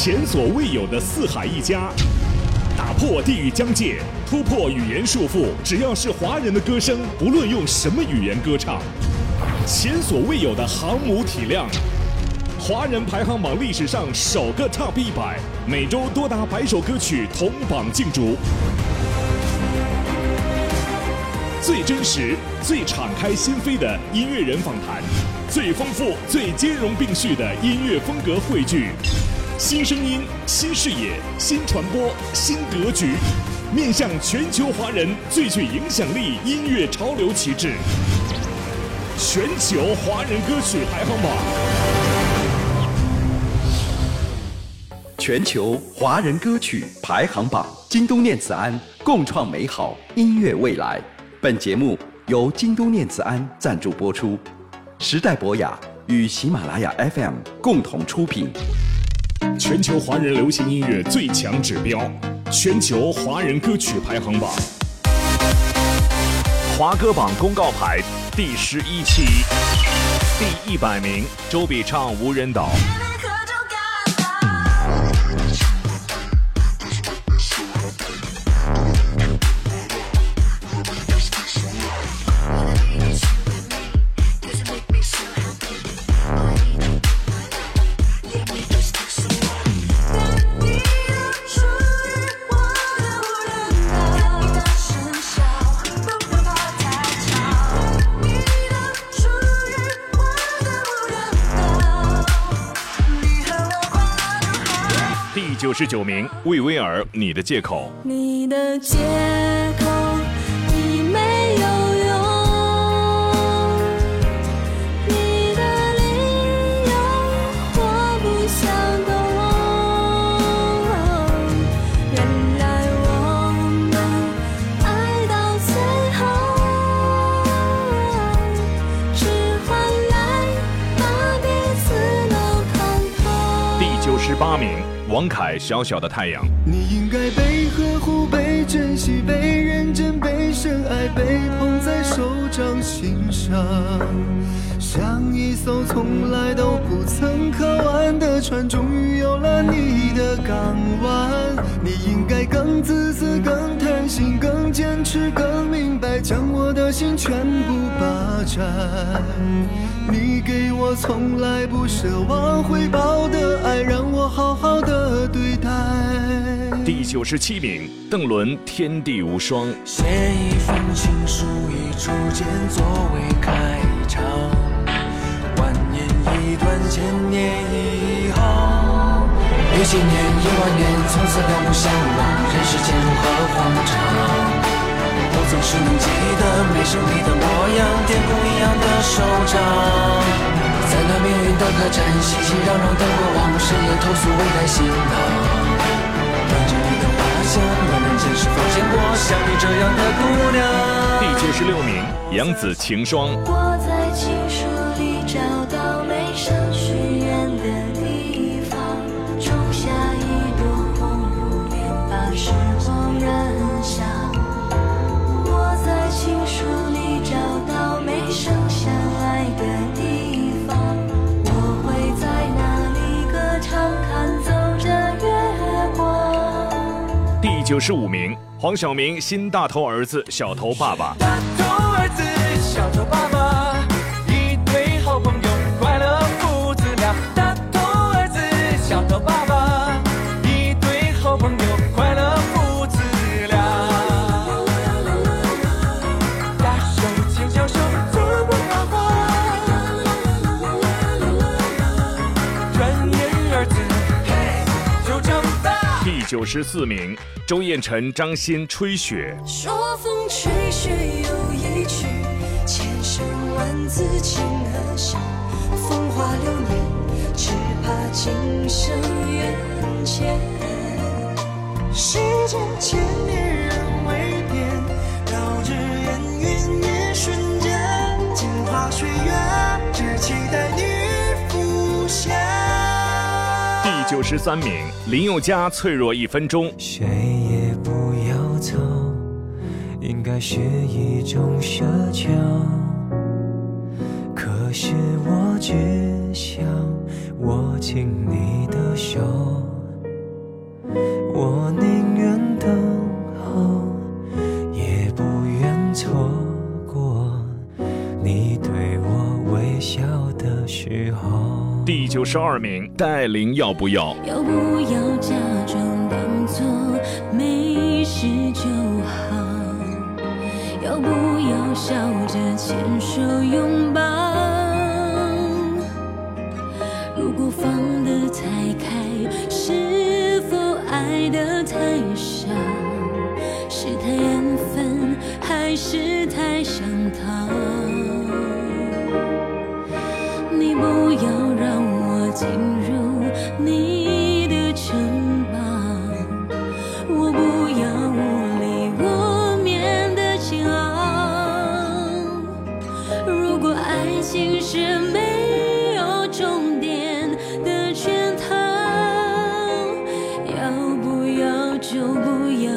前所未有的四海一家，打破地域疆界，突破语言束缚。只要是华人的歌声，不论用什么语言歌唱，前所未有的航母体量。华人排行榜历史上首个 Top 一百，每周多达百首歌曲同榜竞逐。最真实、最敞开心扉的音乐人访谈，最丰富、最兼容并蓄的音乐风格汇聚。新声音、新视野、新传播、新格局，面向全球华人最具影响力音乐潮流旗帜——全球华人歌曲排行榜。全球华人歌曲排行榜，京东念慈庵共创美好音乐未来。本节目由京东念慈庵赞助播出，时代博雅与喜马拉雅 FM 共同出品。全球华人流行音乐最强指标，全球华人歌曲排行榜，华歌榜公告牌第十一期，第一百名，周笔畅《无人岛》。十九名，魏威尔，你的借口。你的借口《小小的太阳》，你应该被呵护、被珍惜、被认真、被深爱、被捧在手掌心上，像一艘从来都不曾靠岸的船，终于有了你的港湾。你应该更自私、更贪心、更坚持、更明白，将我的心全部霸占。你给我从来不奢望回报的爱，让我好好的。九十七名，邓伦《天地无双》。写一封情书，一初见作为开场，万年一段，千年一行。一千年，一万年，从此两不相忘，人世间如何荒唐？我总是能记得没胜利的模样，天空一样的手掌，在那命运的客栈，熙熙攘攘的过往，深夜投诉，微带心疼。我人间是否见过像你这样的姑娘？第九十六名，杨子晴霜》。我在九十五名，黄晓明新大头儿子小头爸爸。大头儿子，小头爸爸，一对好朋友，快乐父子俩。大头儿子，小头爸爸，一对好朋友，快乐父子俩。大手牵小手，走过花花。转眼儿子，嘿，就长大。第九十四名，周彦辰、张欣《吹雪》。说风吹雪又一曲，千声万字情何响？风华流年，只怕今生缘浅。世间千年人未变，绕指烟云一瞬间，镜花水月，只期待第九十三名，林宥嘉《脆弱一分钟》。谁也不要走，应该是一种奢求。可是我只想握紧你的手，十二名，戴琳要不要？要不要假装当作没事就好？要不要笑着牵手拥抱？进入你的城堡，我不要无力无眠的煎熬。如果爱情是没有终点的圈套，要不要就不要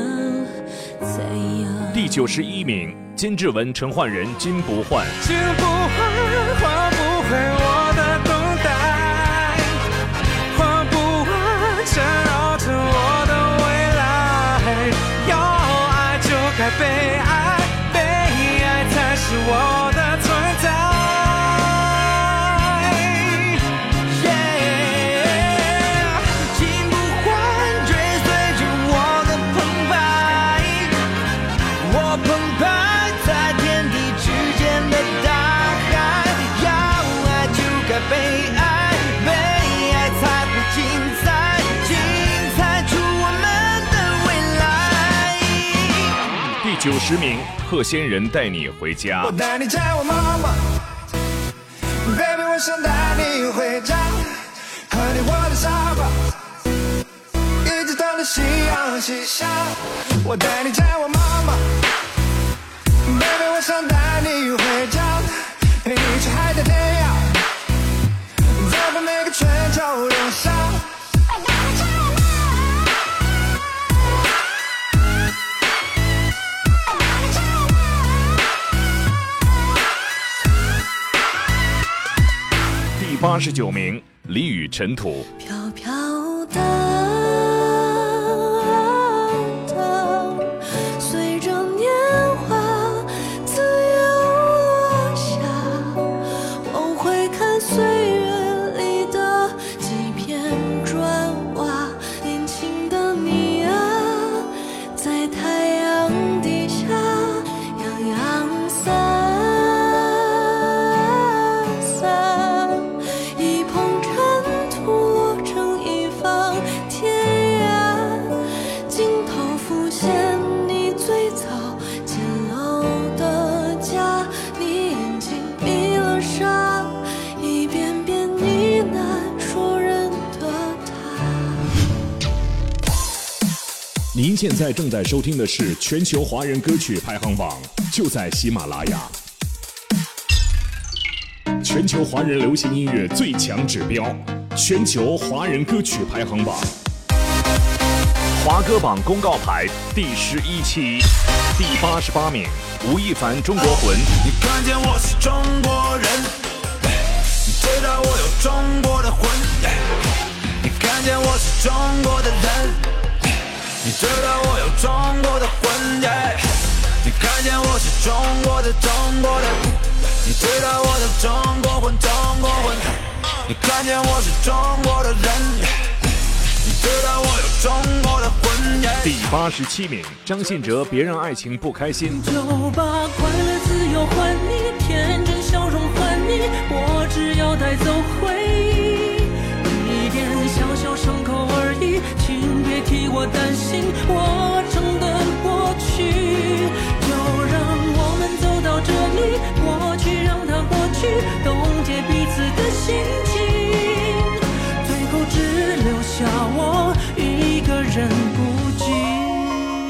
再要。第九十一名，金志文、陈奂仁金不换。金不，换十名，贺仙人带你回家我。带你见我妈妈，baby，我想带你回家，和你窝在沙发，一直等到夕阳西下。我带你见我妈妈，baby，我想带八十九名，李宇尘土。在正在收听的是全球华人歌曲排行榜，就在喜马拉雅。全球华人流行音乐最强指标，全球华人歌曲排行榜。华歌榜公告牌第十一期，第八十八名，吴亦凡《中国魂》。你看见我是中国人，你知道我有中国的魂。你看见我是中国的人，你知道我有中国的魂。你看见我是中国的中国人，你知道我的中国魂，中国魂。你看见我是中国的人，你知道我有中国的魂。第八十七名，张信哲《别让爱情不开心》。就把快乐、自由还你，天真笑容还你，我只要带走回我担心，我撑得过去。就让我们走到这里，过去让它过去，冻结彼此的心情，最后只留下我一个人孤寂。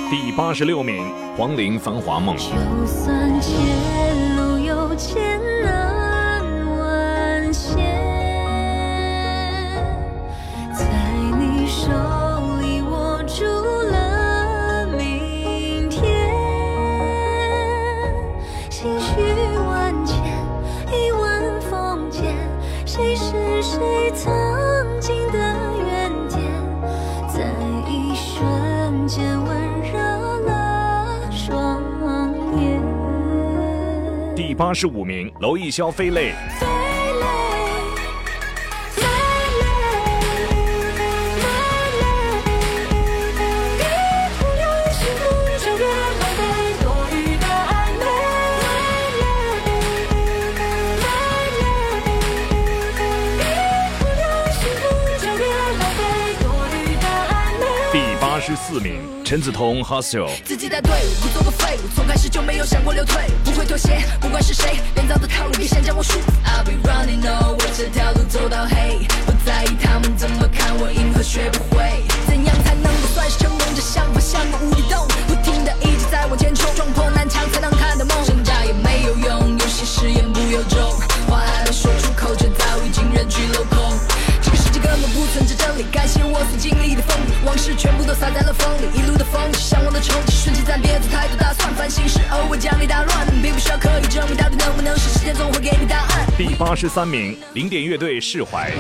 第八十六名，黄龄《繁华梦》。就算前路有艰二十五名，娄艺潇《飞泪》。陈梓童《Hustle》。自己带队伍，不做个废物，从开始就没有想过流退，不会妥协，不管是谁编造的套路，别想将我束缚。I'll be running always，这条路走到黑，不在意他们怎么看我，银河学不会。怎样才能够算是成功？这想法像个无底洞，不停的一直在往前冲，撞破南墙才能看到梦。挣扎也没有用，有些誓言不由衷，事全部都洒在了风里，一路的风起，向往的冲击，顺其自然，别做太多打算，烦心事偶尔将你打乱，并不需要刻意证明到底能不能是，时间总会给你答案。第八十三名，零点乐队《释怀》。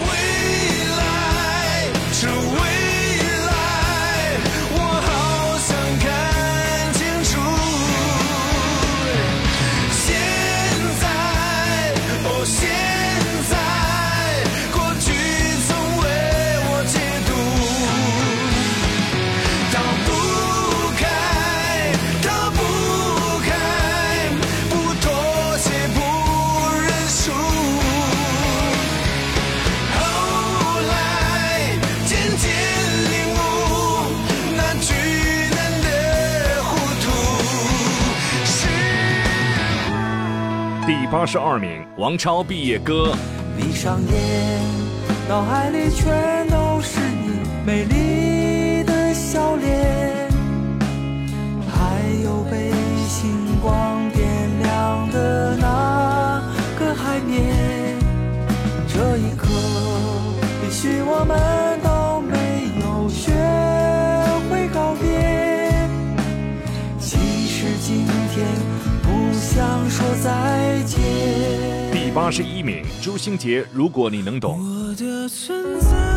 八十二名，王超《毕业歌》。闭上眼，脑海里全都是你美丽的笑脸，八十一名，朱星杰《如果你能懂》。我的存在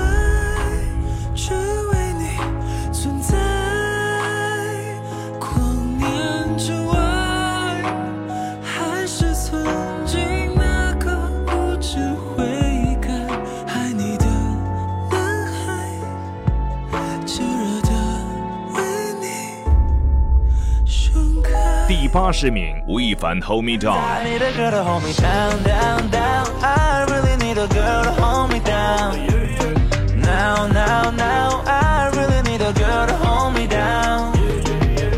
八十名，吴亦凡《Hold Me Down》。I need a girl to hold me down, down, down. I really need a girl to hold me down. Now, now, now. I really need a girl to hold me down.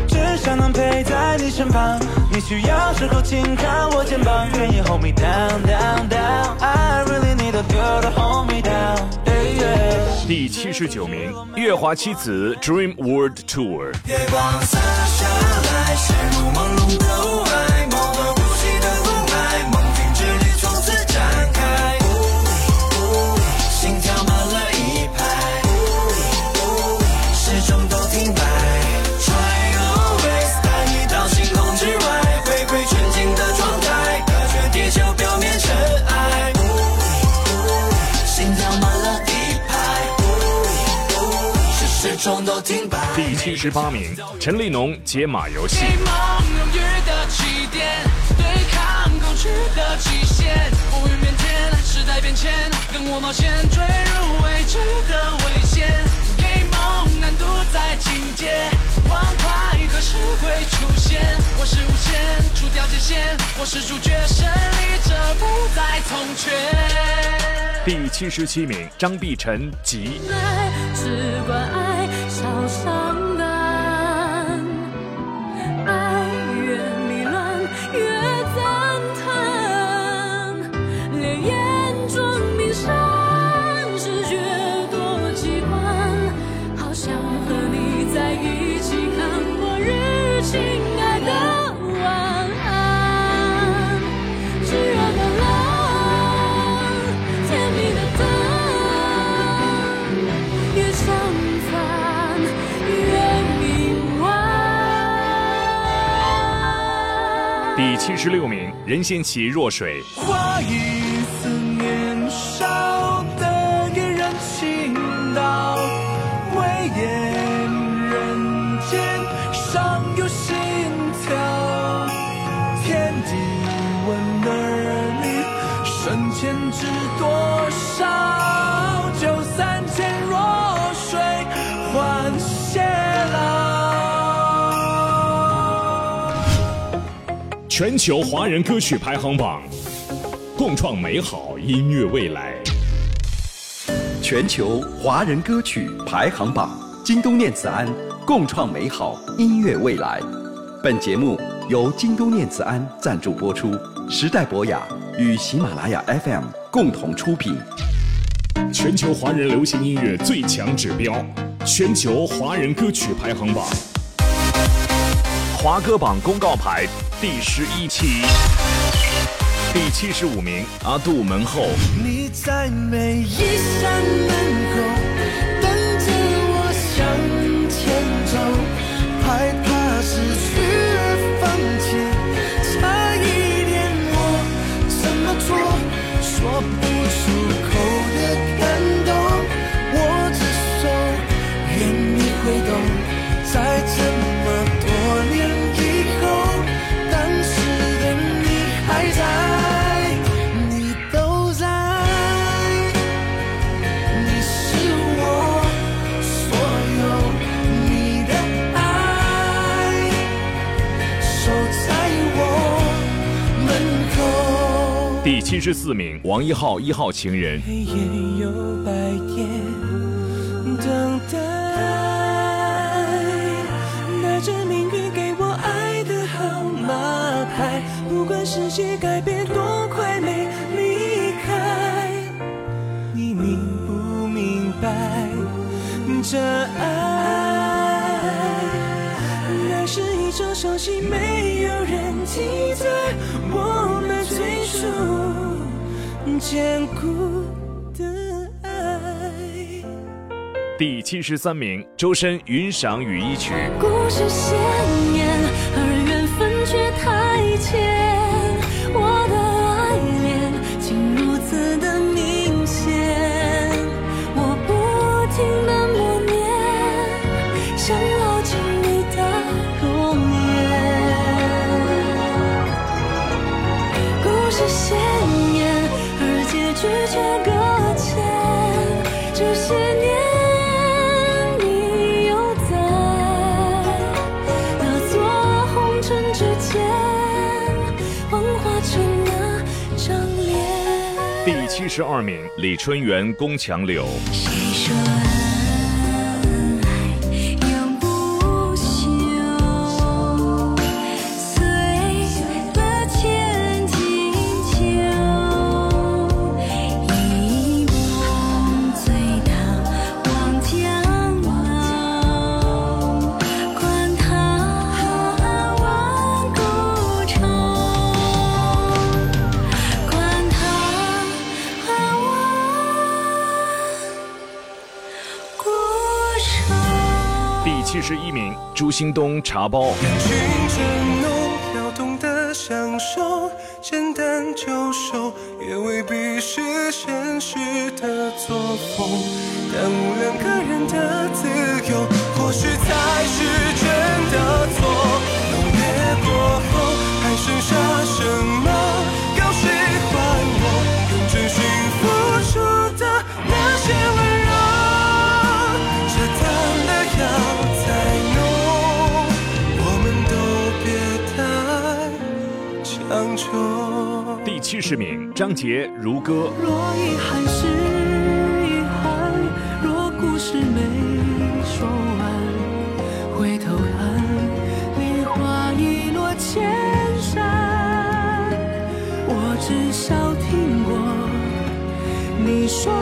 只想能陪在你身旁，你需要时候轻靠我肩膀，愿意 hold me down, down, down. I really need a girl to hold me down. 第七十九名月华七子 dream world tour 月光洒下来朦胧的雾第七十八名，陈立农《解码游戏》。梦永远的起点，对抗过去的极限。乌云变天，时代变迁，跟我冒险，坠入未知的危险。给梦难度在境界，欢快何时会出现？我是无限，除掉界限，我是主角，胜利者不再从缺。第七十七名，张碧晨《急》。爱，只管爱，少伤第七十六名，任贤齐《若水》。全球华人歌曲排行榜，共创美好音乐未来。全球华人歌曲排行榜，京东念慈庵共创美好音乐未来。本节目由京东念慈庵赞助播出，时代博雅与喜马拉雅 FM 共同出品。全球华人流行音乐最强指标，全球华人歌曲排行榜，华歌榜公告牌第十一期，第七十五名阿杜门后。你在每一扇门口七十四名王一浩一号情人。黑夜有白天等待，拿着命运给我爱的号码牌，不管世界改变多快，没离开。你明不明白？这爱，爱是一场伤心，没有人记载，我们最初坚固的爱。第七十三名周深云裳羽衣曲。故事十二名李春元宫墙柳。兴东茶包。志敏张杰如歌。若遗憾是遗憾，若故事没说完，回头看，梨花已落千山。我至少听过你说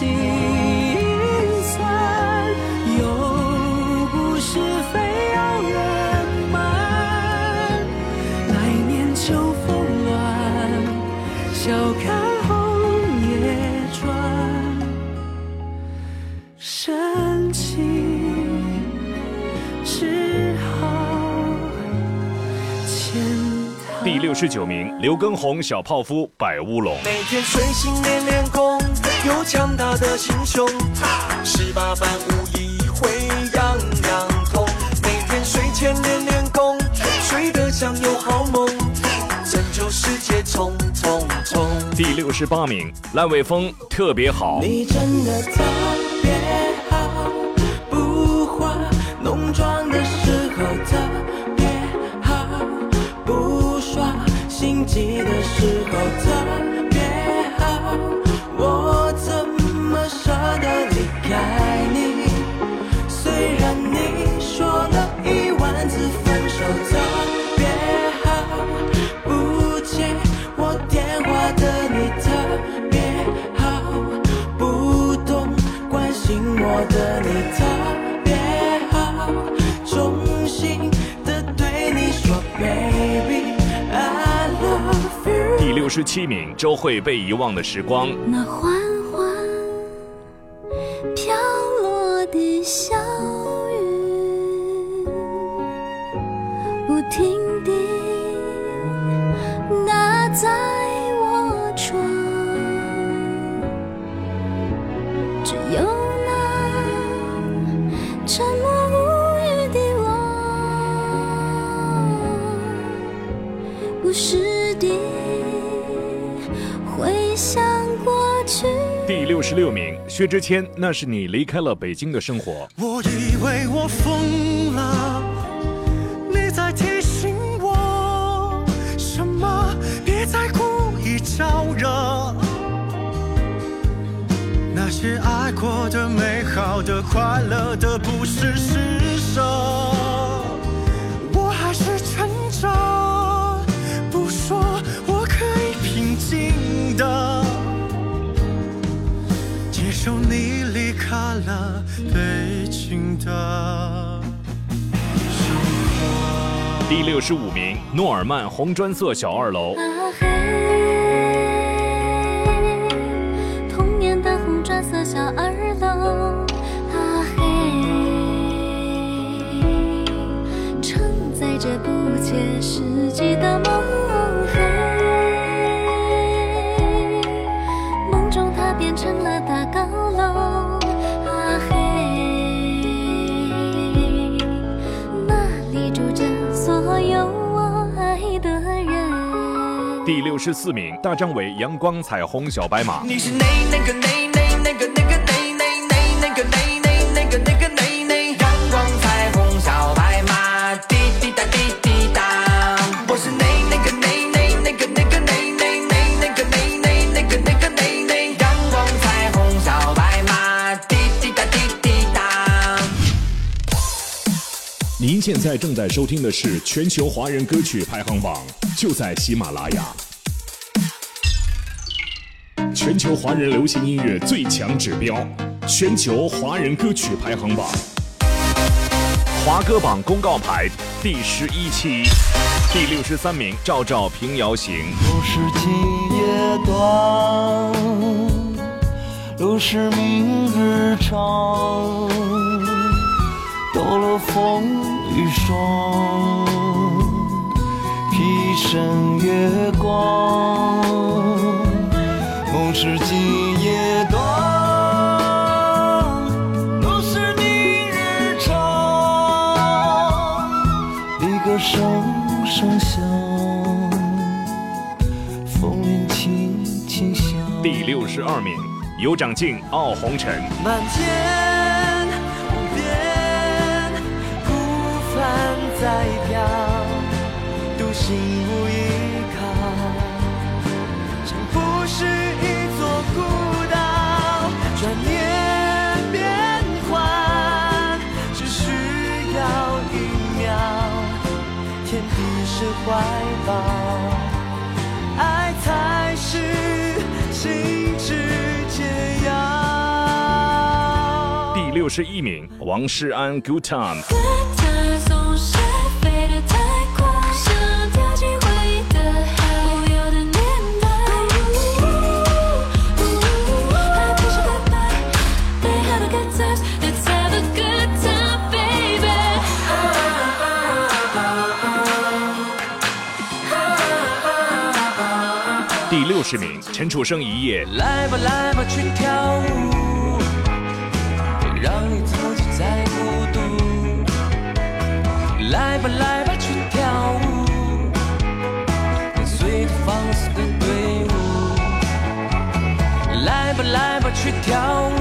心酸，心酸。又不是非要圆满。来年秋风乱，笑看红叶转。深情只好潜逃。第六十九名刘畊宏小泡芙百乌龙。每天睡醒练练功，有强大的心胸，十八般武艺会样样通。每天睡前练练功，睡得香又好梦，拯救世界匆匆匆。第六十八名，烂尾风特别好。你真的特别好，不化浓妆的时候特别好，不耍心机的时候特别。第六十七名，周慧被遗忘的时光。薛之谦，那是你离开了北京的生活。我以为我疯了，你在提醒我什么？别再故意招惹。那些爱过的、美好的、快乐的，不是施舍。受你离开了北京的生活。第六十五名，诺尔曼红砖色小二楼。啊嘿，童年的红砖色小二楼，啊嘿，承载着不切实际的梦，嘿，梦中它变成了大高第六十四名，大张伟阳光彩虹小白马。你是那那个那那那个那现在正在收听的是全球华人歌曲排行榜，就在喜马拉雅。全球华人流行音乐最强指标，全球华人歌曲排行榜。华歌榜公告牌第十一期，第六十三名，赵照《平遥行》。路是今夜短，路是明日长，抖落风雨霜，披身月光。梦是今夜短，路是明日长，离歌声声响。风铃轻轻响。第六十二名，有长靖《傲红尘》。漫天在飘，独行无依靠。这不是一座孤岛，转眼变幻，只需要一秒。天地是怀抱，爱才是心之解药。第六十一名，王诗安《Good Time》。最后十名陈楚生一夜。来吧来吧去跳舞别让你自己再孤独来吧来吧去跳舞跟随着放肆的队伍来吧来吧去跳舞。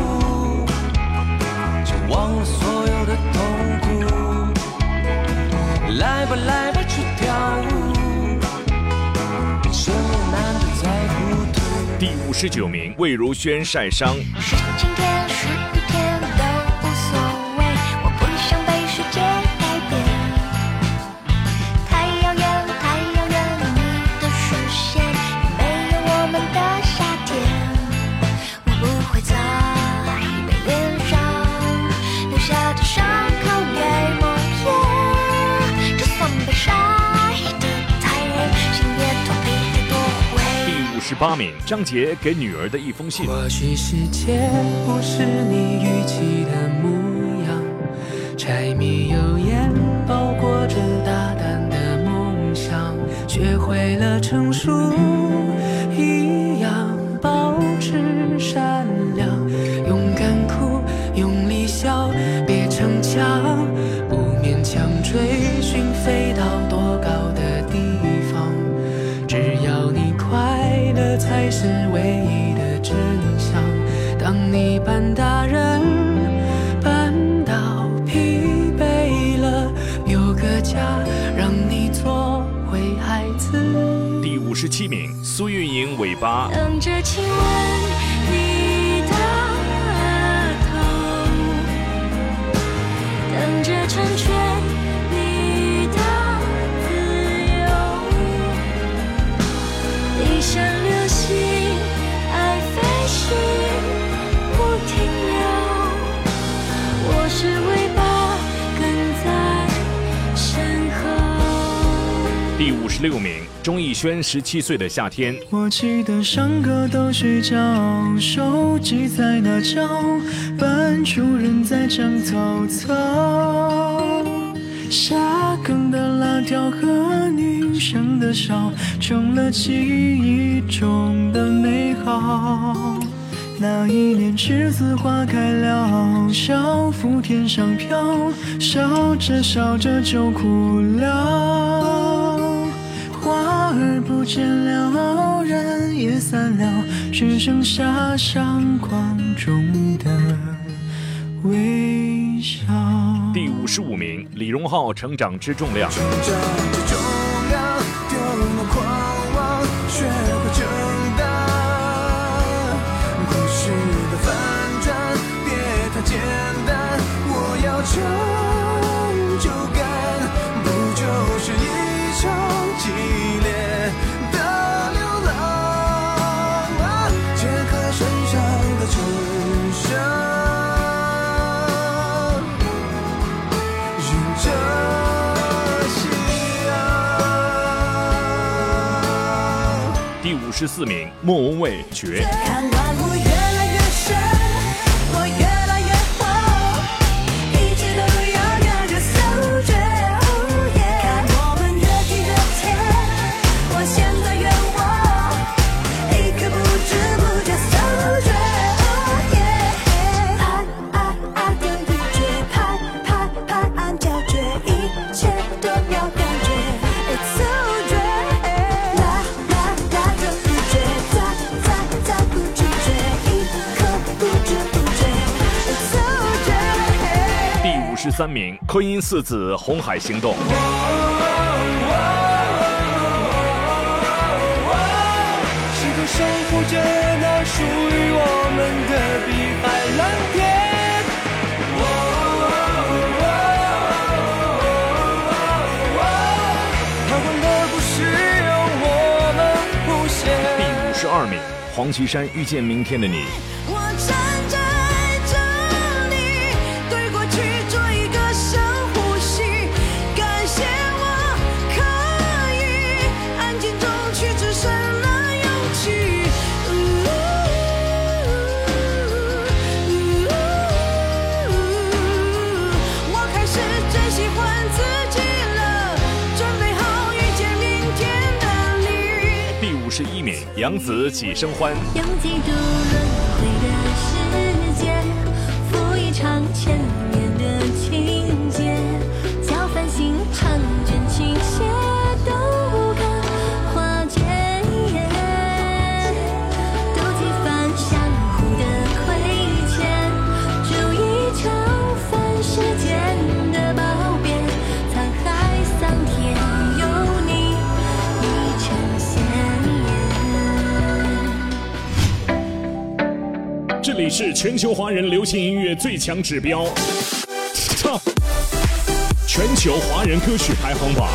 第五十九名，魏如萱晒伤。八名，张杰给女儿的一封信。或许世界不是你预期的模样，柴米油盐包裹着大胆的梦想，学会了成熟等着亲吻。第五十六名，钟逸轩十七岁的夏天。我记得上课都睡觉，手机在那叫，班主任在讲曹操。下课的辣条和女生的笑，成了记忆中的美好。那一年栀子花开了，小腹天上飘，笑着笑着就哭了。而不见了，人也散了，只剩下相框中的微笑。第五十五名，李荣浩《成长之重量》。成长之重量，十四名，莫文蔚《绝》。十三名，科音四子《红海行动》。第五十二名，黄绮珊《遇见明天的你》。十一名，杨紫《几生欢》。是全球华人流行音乐最强指标，Top 全球华人歌曲排行榜。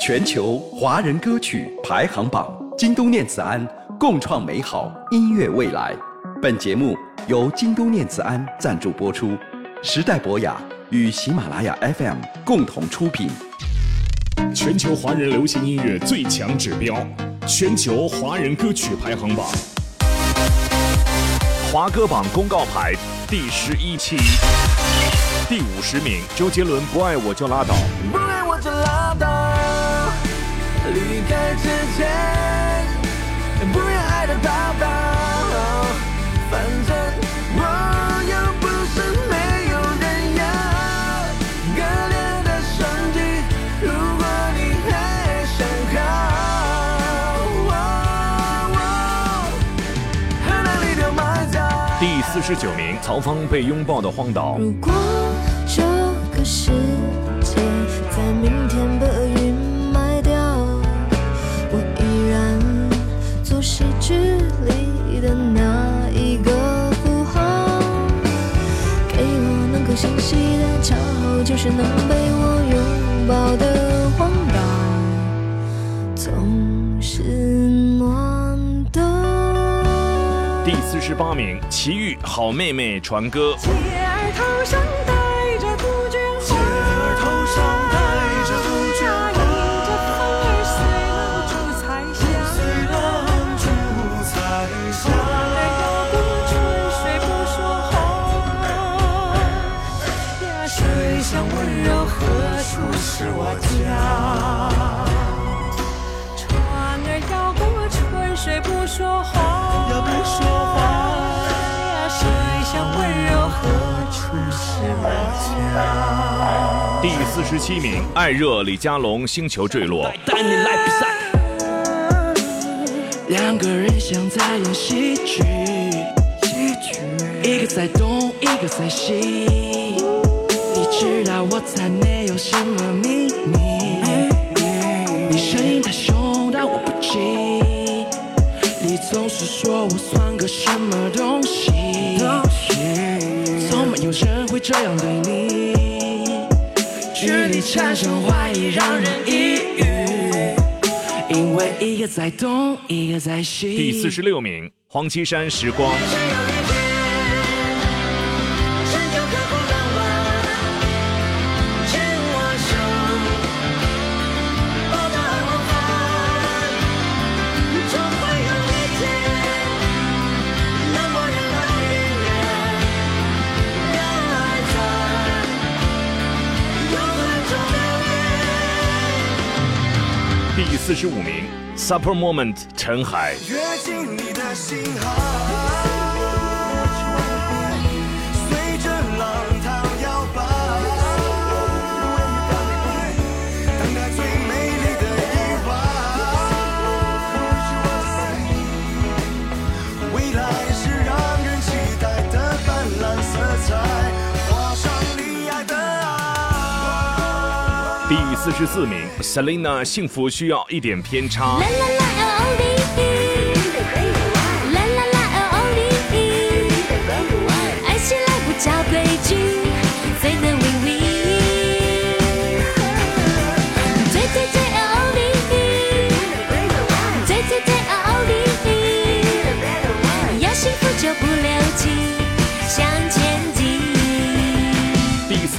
全球华人歌曲排行榜，京东念慈庵共创美好音乐未来。本节目由京东念慈庵赞助播出，时代博雅与喜马拉雅 FM 共同出品。全球华人流行音乐最强指标，全球华人歌曲排行榜，华歌榜公告牌第十一期，第五十名，周杰伦《不爱我就拉倒》。不爱我就拉倒，离开之前，十九名，曹芳被拥抱的荒岛。如果这个世界在明天被阴霾掉，我依然做诗句里的那一个符号，给我能够欣喜的骄傲，就是能被我拥抱的荒岛，总是十八名，奇遇《好妹妹》传歌。第四十七名，艾热李佳隆《星球坠落》。带你来比赛。两个人像在演戏剧，戏剧，一个在东，一个在西。你知道我才没有什么秘密，你声音太凶，但我不急。你总是说我算个什么东西，从没有人会这样对你。距离产生怀疑，让人抑郁。因为一个在东，一个在西。第四十六名，黄绮珊《时光》。四十五名，Super Moment 陈海。四十四名，Selina《幸福需要一点偏差》。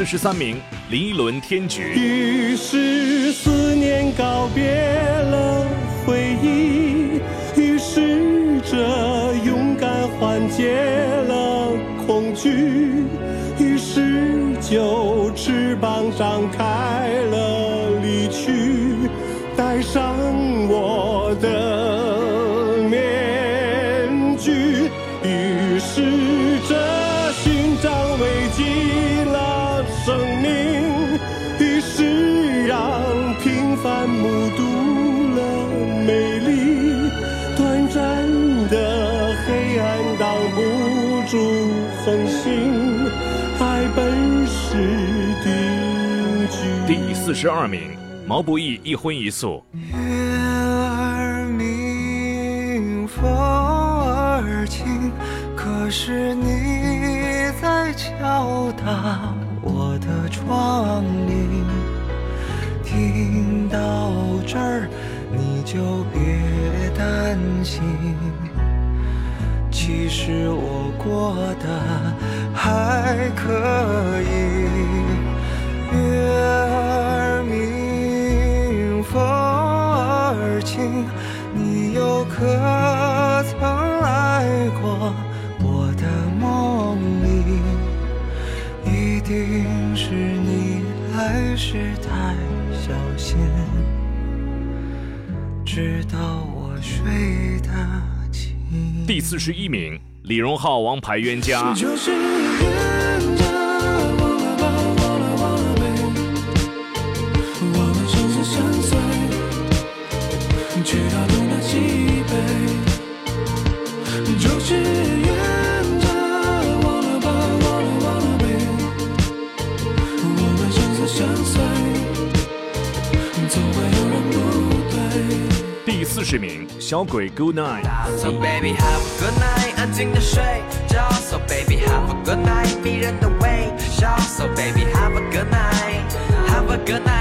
四十三名，林依轮《天局》。于是思念告别了回忆，于是这勇敢缓解了恐惧，于是就翅膀张开了离去，带上四十二名，毛不易《一荤一素》。月儿明，风儿是你在敲打我的窗棂。听到这儿，你就别担心，其实我过得还可以。四十一名，李荣浩《王牌冤家》。小鬼 Good Night。 So baby have a good night，安静的睡觉。So baby have a good night，迷人的微笑。So baby have a good night，have a good night。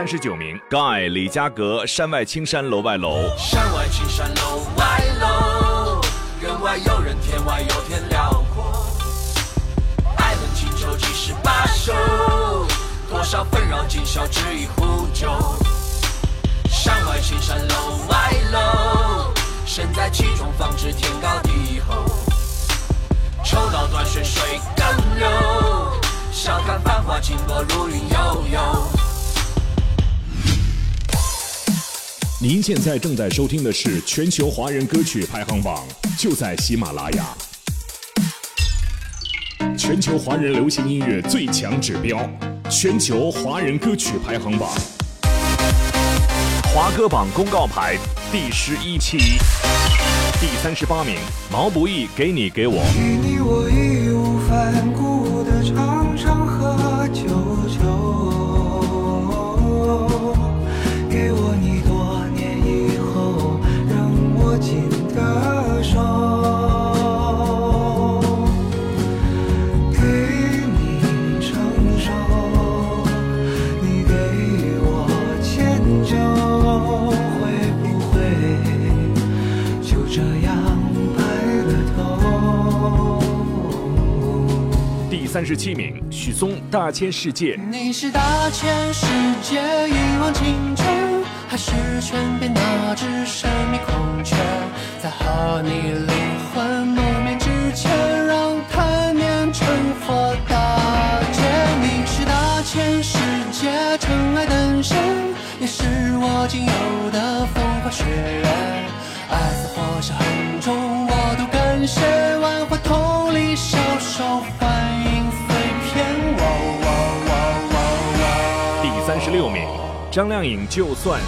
三十九名，Guy 李佳格《山外青山楼外楼》。山外青山楼外楼，人外有人，天外有天辽阔。爱恨情仇几十把手，多少纷扰今宵只一壶酒。山外青山楼外楼，身在其中方知天高地厚。抽刀断水水更流，笑看繁华尽落如云悠悠。您现在正在收听的是全球华人歌曲排行榜，就在喜马拉雅。全球华人流行音乐最强指标，全球华人歌曲排行榜。华歌榜公告牌第十一期，第三十八名，毛不易《给你给我》。三十七名，许嵩《大千世界》。你是大千世界一往情深，还是全变那只神秘孔雀？在和你灵魂诺面之前，让贪念成佛大劫。你是大千世界尘埃诞生，也是我仅有的风花雪月。爱死或是恨重，我都感谢。万花筒里小手张靓颖《就算》。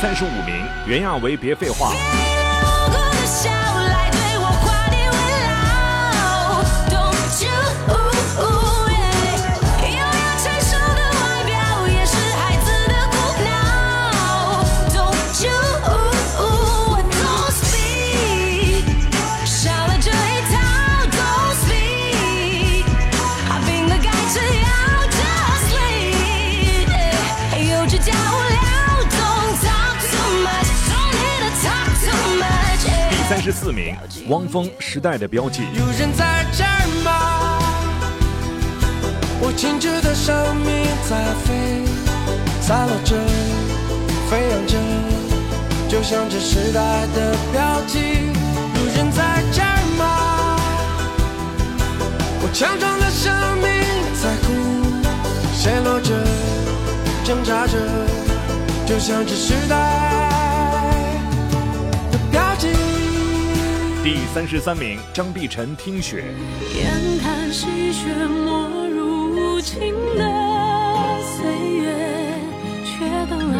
三十五名，袁娅维《别废话》。十四名，汪峰《时代的标记》。有人在这儿吗？我静止的生命在飞，散落着，飞扬着，就像这时代的标记。有人在这儿吗？我强壮的生命在哭，陷落着，挣扎着，就像这时代第三十三名，张碧晨《听雪》。眼看细雪没入无情的岁月，却等来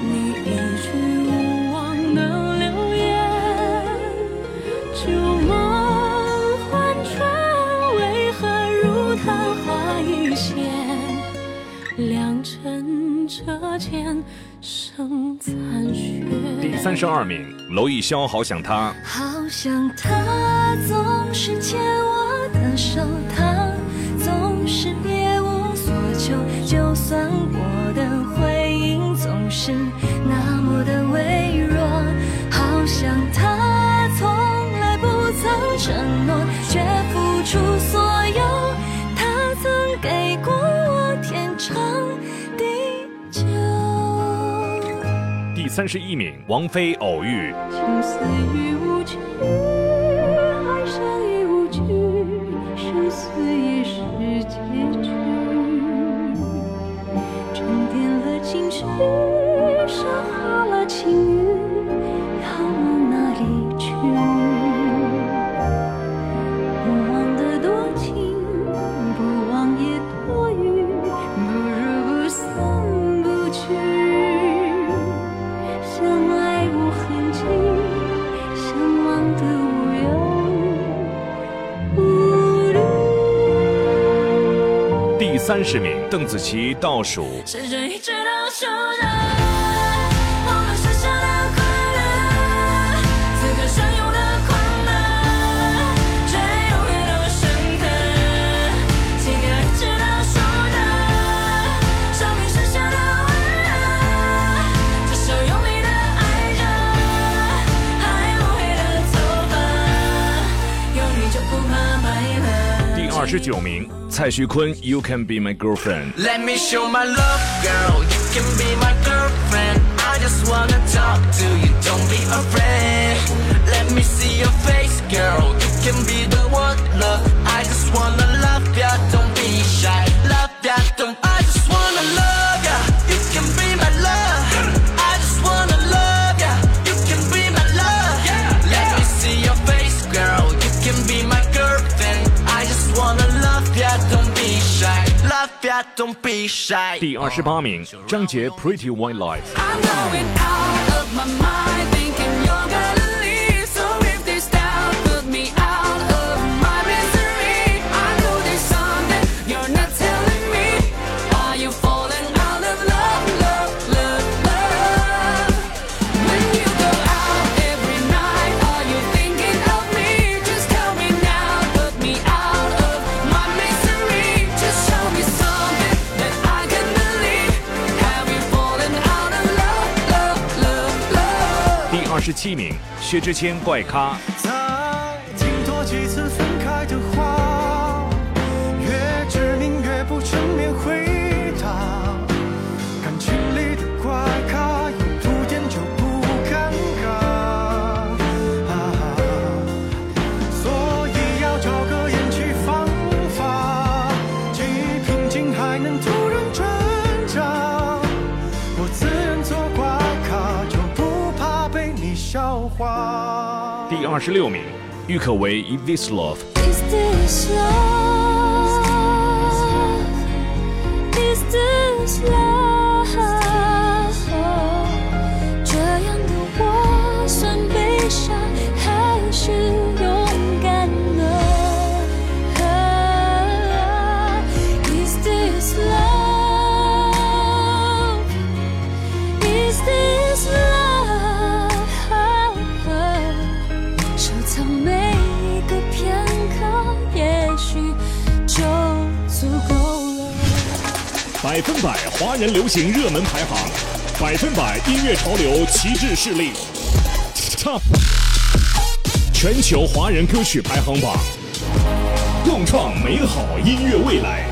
你一句无望的留言。旧梦幻春，为何如昙花一现？良辰折剑。三十二名，娄艺潇《好想他》。好想他总是牵我的手，他总是别无所求，就算我的回应总是那么的微弱。好想他从来不曾承诺，却付出所三十一名，王菲《偶遇》。情丝已无趣，第三十名，邓紫棋《倒数》。时针一直倒十九名，蔡徐坤《You Can Be My Girlfriend》。 Let me show my love, girl. You can be my girlfriend. I just wanna talk to you, don't be afraid. Let me see your face, girl. You can be the one, love. I just wanna love ya, don't 第二十八名，张杰《Pretty White Lies》。十七名，薛之谦《怪咖》。二十六名，郁可唯《If This Love》。 Is this love? Is this love? 百分百华人流行热门排行，百分百音乐潮流旗帜势力差全球华人歌曲排行榜，共创美好音乐未来。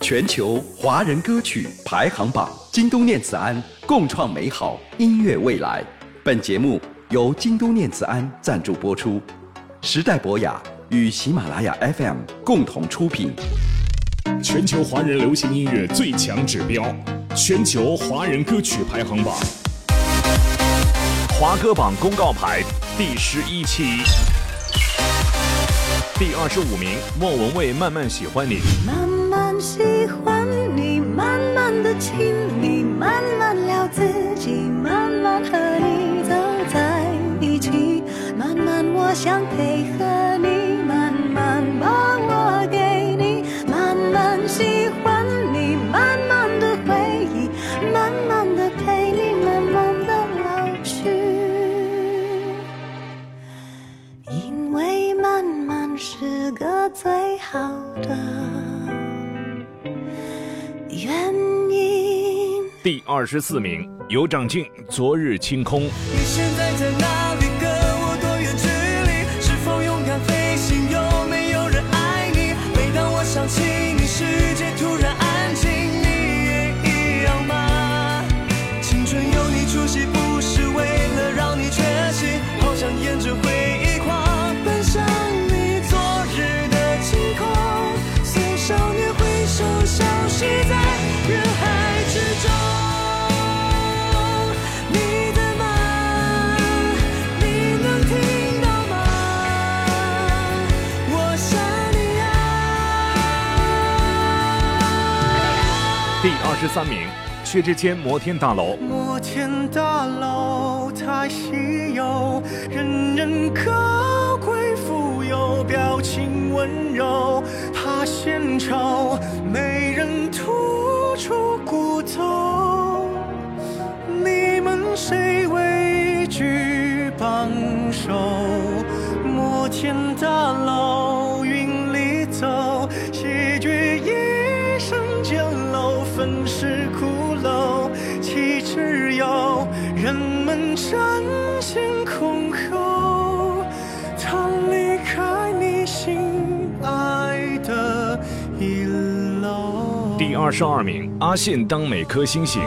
全球华人歌曲排行榜，京东念慈庵共创美好音乐未来。本节目由京东念慈庵赞助播出，时代博雅与喜马拉雅 FM 共同出品。全球华人流行音乐最强指标，全球华人歌曲排行榜，华歌榜公告牌第十一期，第二十五名，莫文蔚《慢慢喜欢你》。慢慢喜欢你，慢慢的亲密，慢慢聊自己，慢慢和你走在一起，慢慢我想配合你，第二十四名，尤长靖《昨日清空》。你现在在哪十三名，薛之谦《摩天大楼》。摩天大楼太稀有，人人高贵富有，表情温柔，怕献丑，没人吐出骨头。你们谁位居榜首？摩天大二十二名，阿信《》。当每颗星星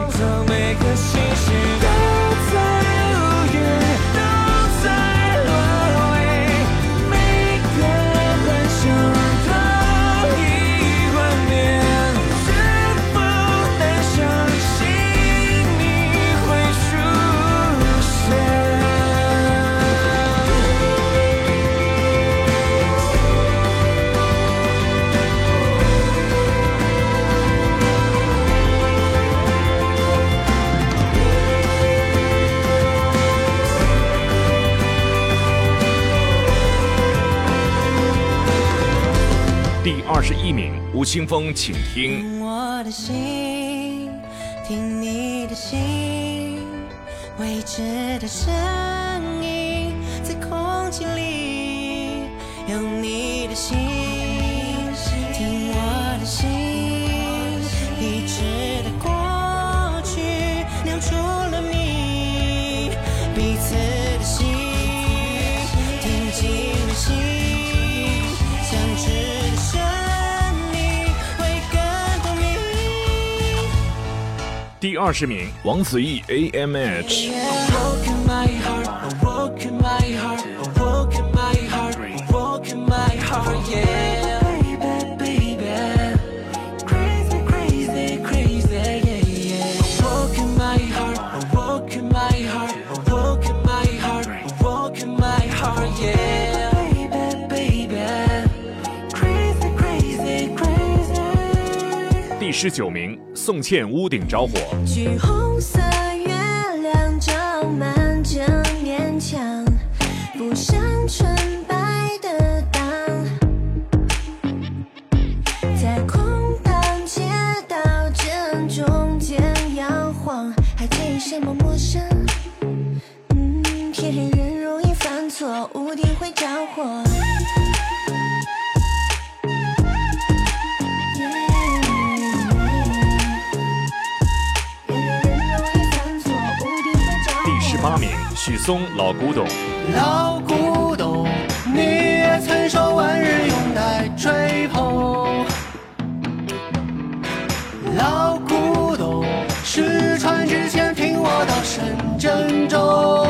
清风《请听》。我的心，听你二十名，王子异 A M H。第十九名宋茜《屋顶着火》。李松《老古董》。老古董，你也曾受万人拥戴追捧。老古董，失传之前听我道声珍重。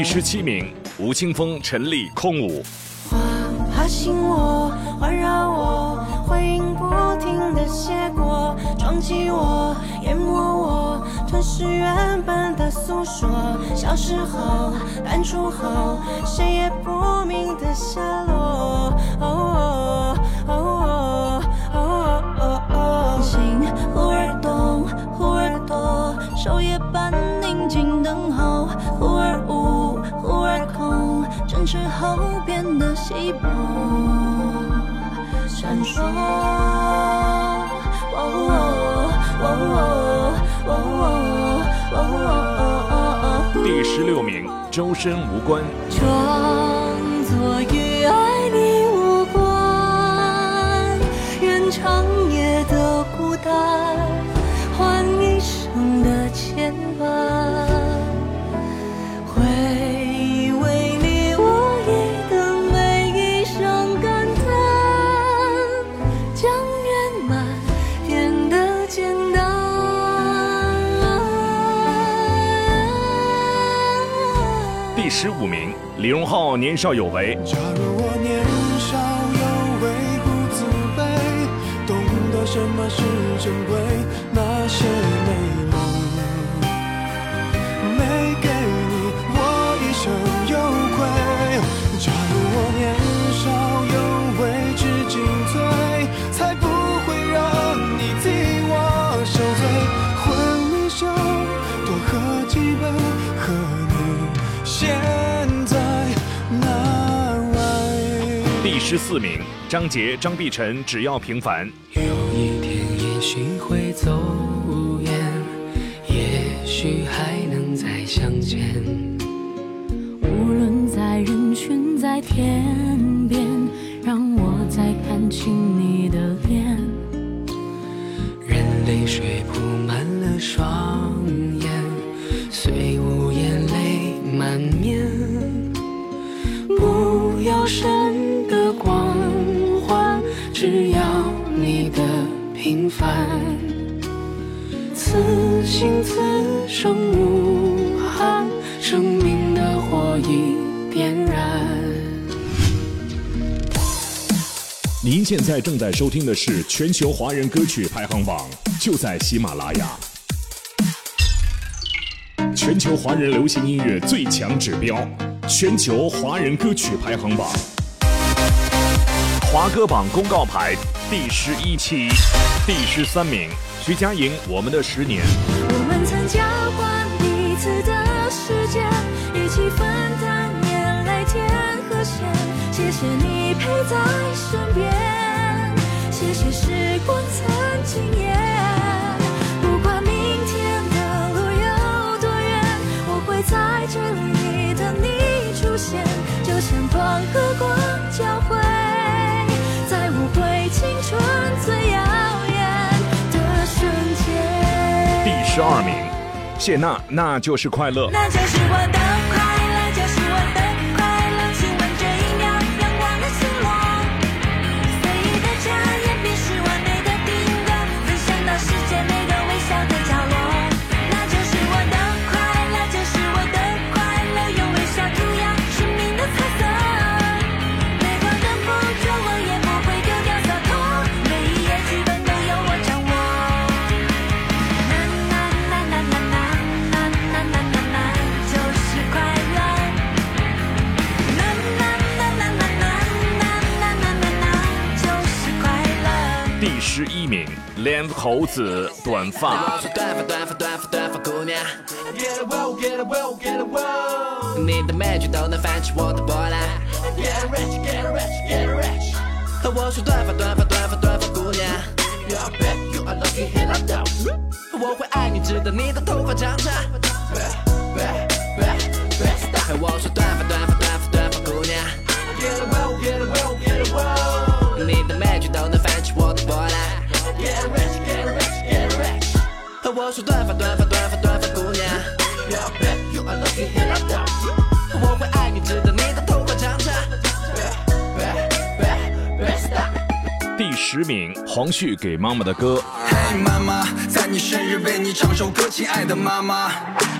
第十七名，吴青峰、陈粒《空舞》。花爬醒我，环绕我，回音不停的写过，撞击我，淹没我，吞噬原本的诉说。小时候，淡出后，谁也不明的下落。哦哦后变的稀薄。闪烁，哦哦哦哦哦哦哦哦。第十六名，周深无关。装作与爱你无关，愿长夜的孤单。李荣浩《年少有为》。十四名，张杰、张碧晨《只要平凡》。有一天也许会走远，也许还能再相见。无论在人群，在天边，让我再看清你的脸。任泪水铺满了双眼，虽凡。此心此生无憾，生命的火已点燃。您现在正在收听的是全球华人歌曲排行榜，就在喜马拉雅。全球华人流行音乐最强指标，全球华人歌曲排行榜，华歌榜公告牌第十一期，第十三名，徐佳莹《我们的十年》。我们曾交换彼此的时间，一起分担眼泪天和咸。谢谢你陪在身边，谢谢时光曾经也。不管明天的路有多远，我会在这里等你出现，就像光和光交汇，第二名，谢娜，那就是快乐。A wow get a wow，你的美句都能泛起我的波澜。和我说短发短发短发短发姑娘我会爱你直到你的头发长长。和我说短发短发短发短发姑娘。你的每句都能泛起我的波澜。Get rich, get rich, get rich。和我说短发短发短发短发姑娘。You bet you are looking here at that。 第十名，黄旭给妈妈的歌。嘿，妈妈，在你生日为你唱首歌，亲爱的妈妈，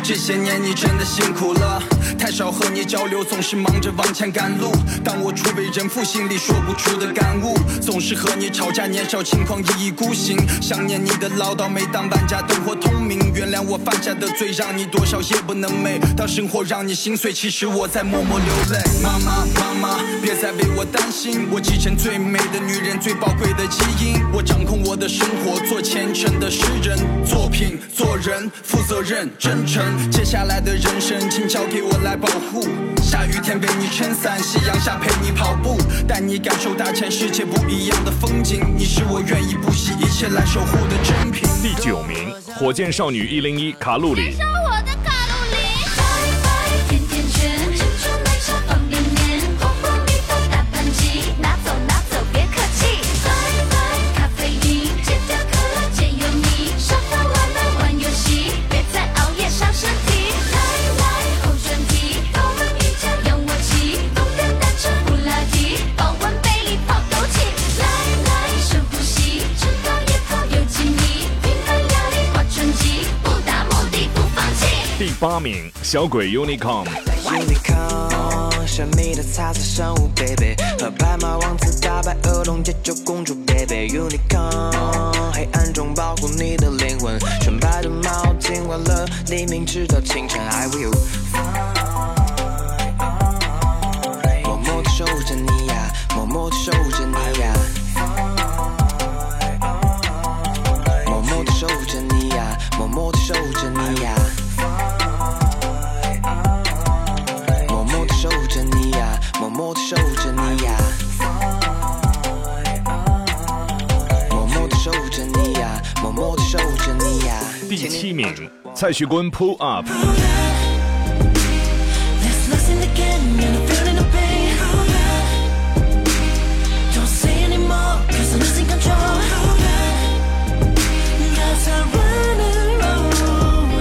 这些年你真的辛苦了，太少和你交流，总是忙着往前赶路。当我初为人父，心里说不出的感悟，总是和你吵架，年少轻狂，一意孤行，想念你的唠叨，每当万家灯火通明，原谅我犯下的罪，让你多少夜不能寐。当生活让你心碎，其实我在默默流泪。妈妈，妈妈，别再为我担心，我继承最美的女人，最宝贵的基因，我掌控我的生活，做虔诚的诗人，作品，做人，负责任，真诚。接下来的人生，请交给我来保护。下雨天为你撑伞，夕阳下陪你跑步，带你感受大千世界不一样的风景。你是我愿意不惜一切来守护的珍品。第九名，火箭少女一零一卡路里。八名，小鬼 Unicom。Unicorn，神秘的彩色生物，baby，和白马王子打败儿童解救公主，baby，Unicorn，黑暗中保护你的灵魂，纯白的毛巾完了黎明直到清晨，I will。默默地守护着你呀，默默地守护着你呀，默默地守护着你呀，默默地守护着你呀。第七名，蔡徐坤 Pull Up。Let's listen again, and I'm feeling the pain. Don't say anymore, cause I'm losing control. Cause I run alone.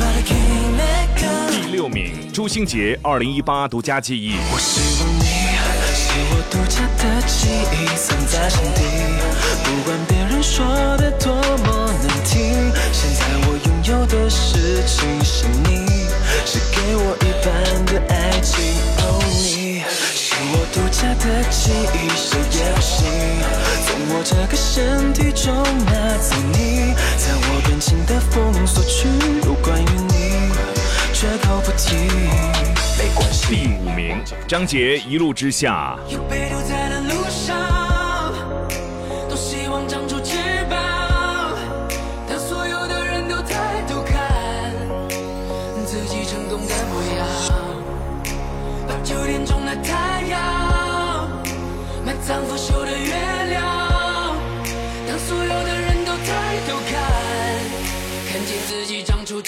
But I can't let go. 第六名，朱星杰二零一八独家记忆。我希望你是我独家的记忆，藏在心底。不管别人说的多么难听，现在我拥有的事情是你，是给我一半的爱情。哦，你是我独家的记忆，谁也不行从我这个身体中拿走你，在我感情的封锁区，有关于你，绝口不提。没关系。第五名，张杰一路之下。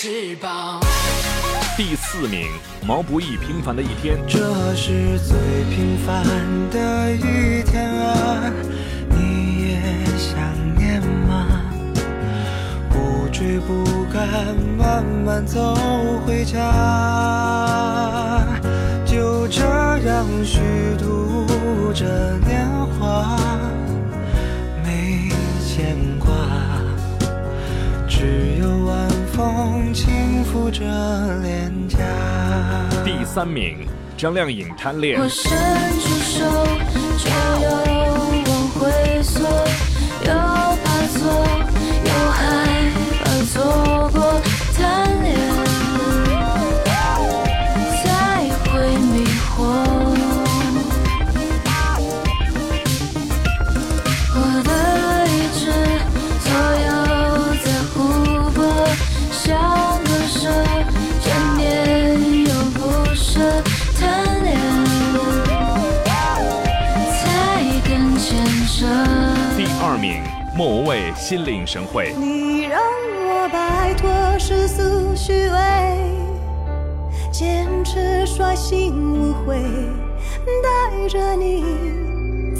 翅膀。第四名，毛不易《平凡的一天》。这是最平凡的一天啊，你也想念吗？不追不赶，慢慢走回家，就这样虚度着年华，风轻抚着脸颊。第三名，张靓颖《贪恋我》。伸出手，就又往回缩，又怕错，又害怕错过贪恋，莫无畏《心领神会》。你让我摆脱世俗虚伪，坚持率性无悔，带着你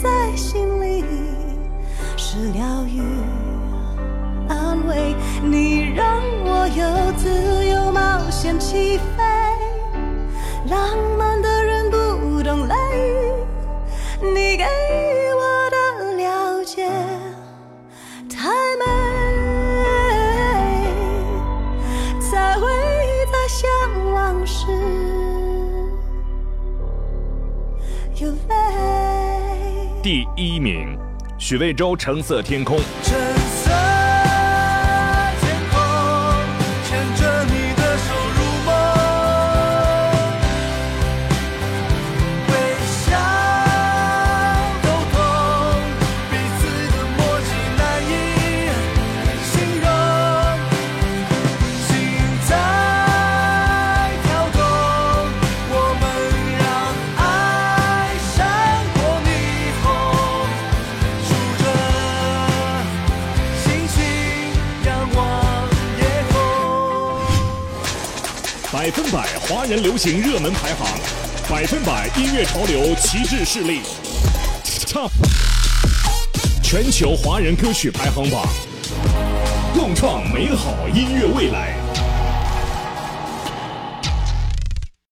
在心里是疗愈、安慰。你让我有自由冒险起飞，浪漫一名，许魏洲《橙色天空》。人流行热门排行，百分百音乐潮流旗帜势力，Top 全球华人歌曲排行榜，共创美好音乐未来。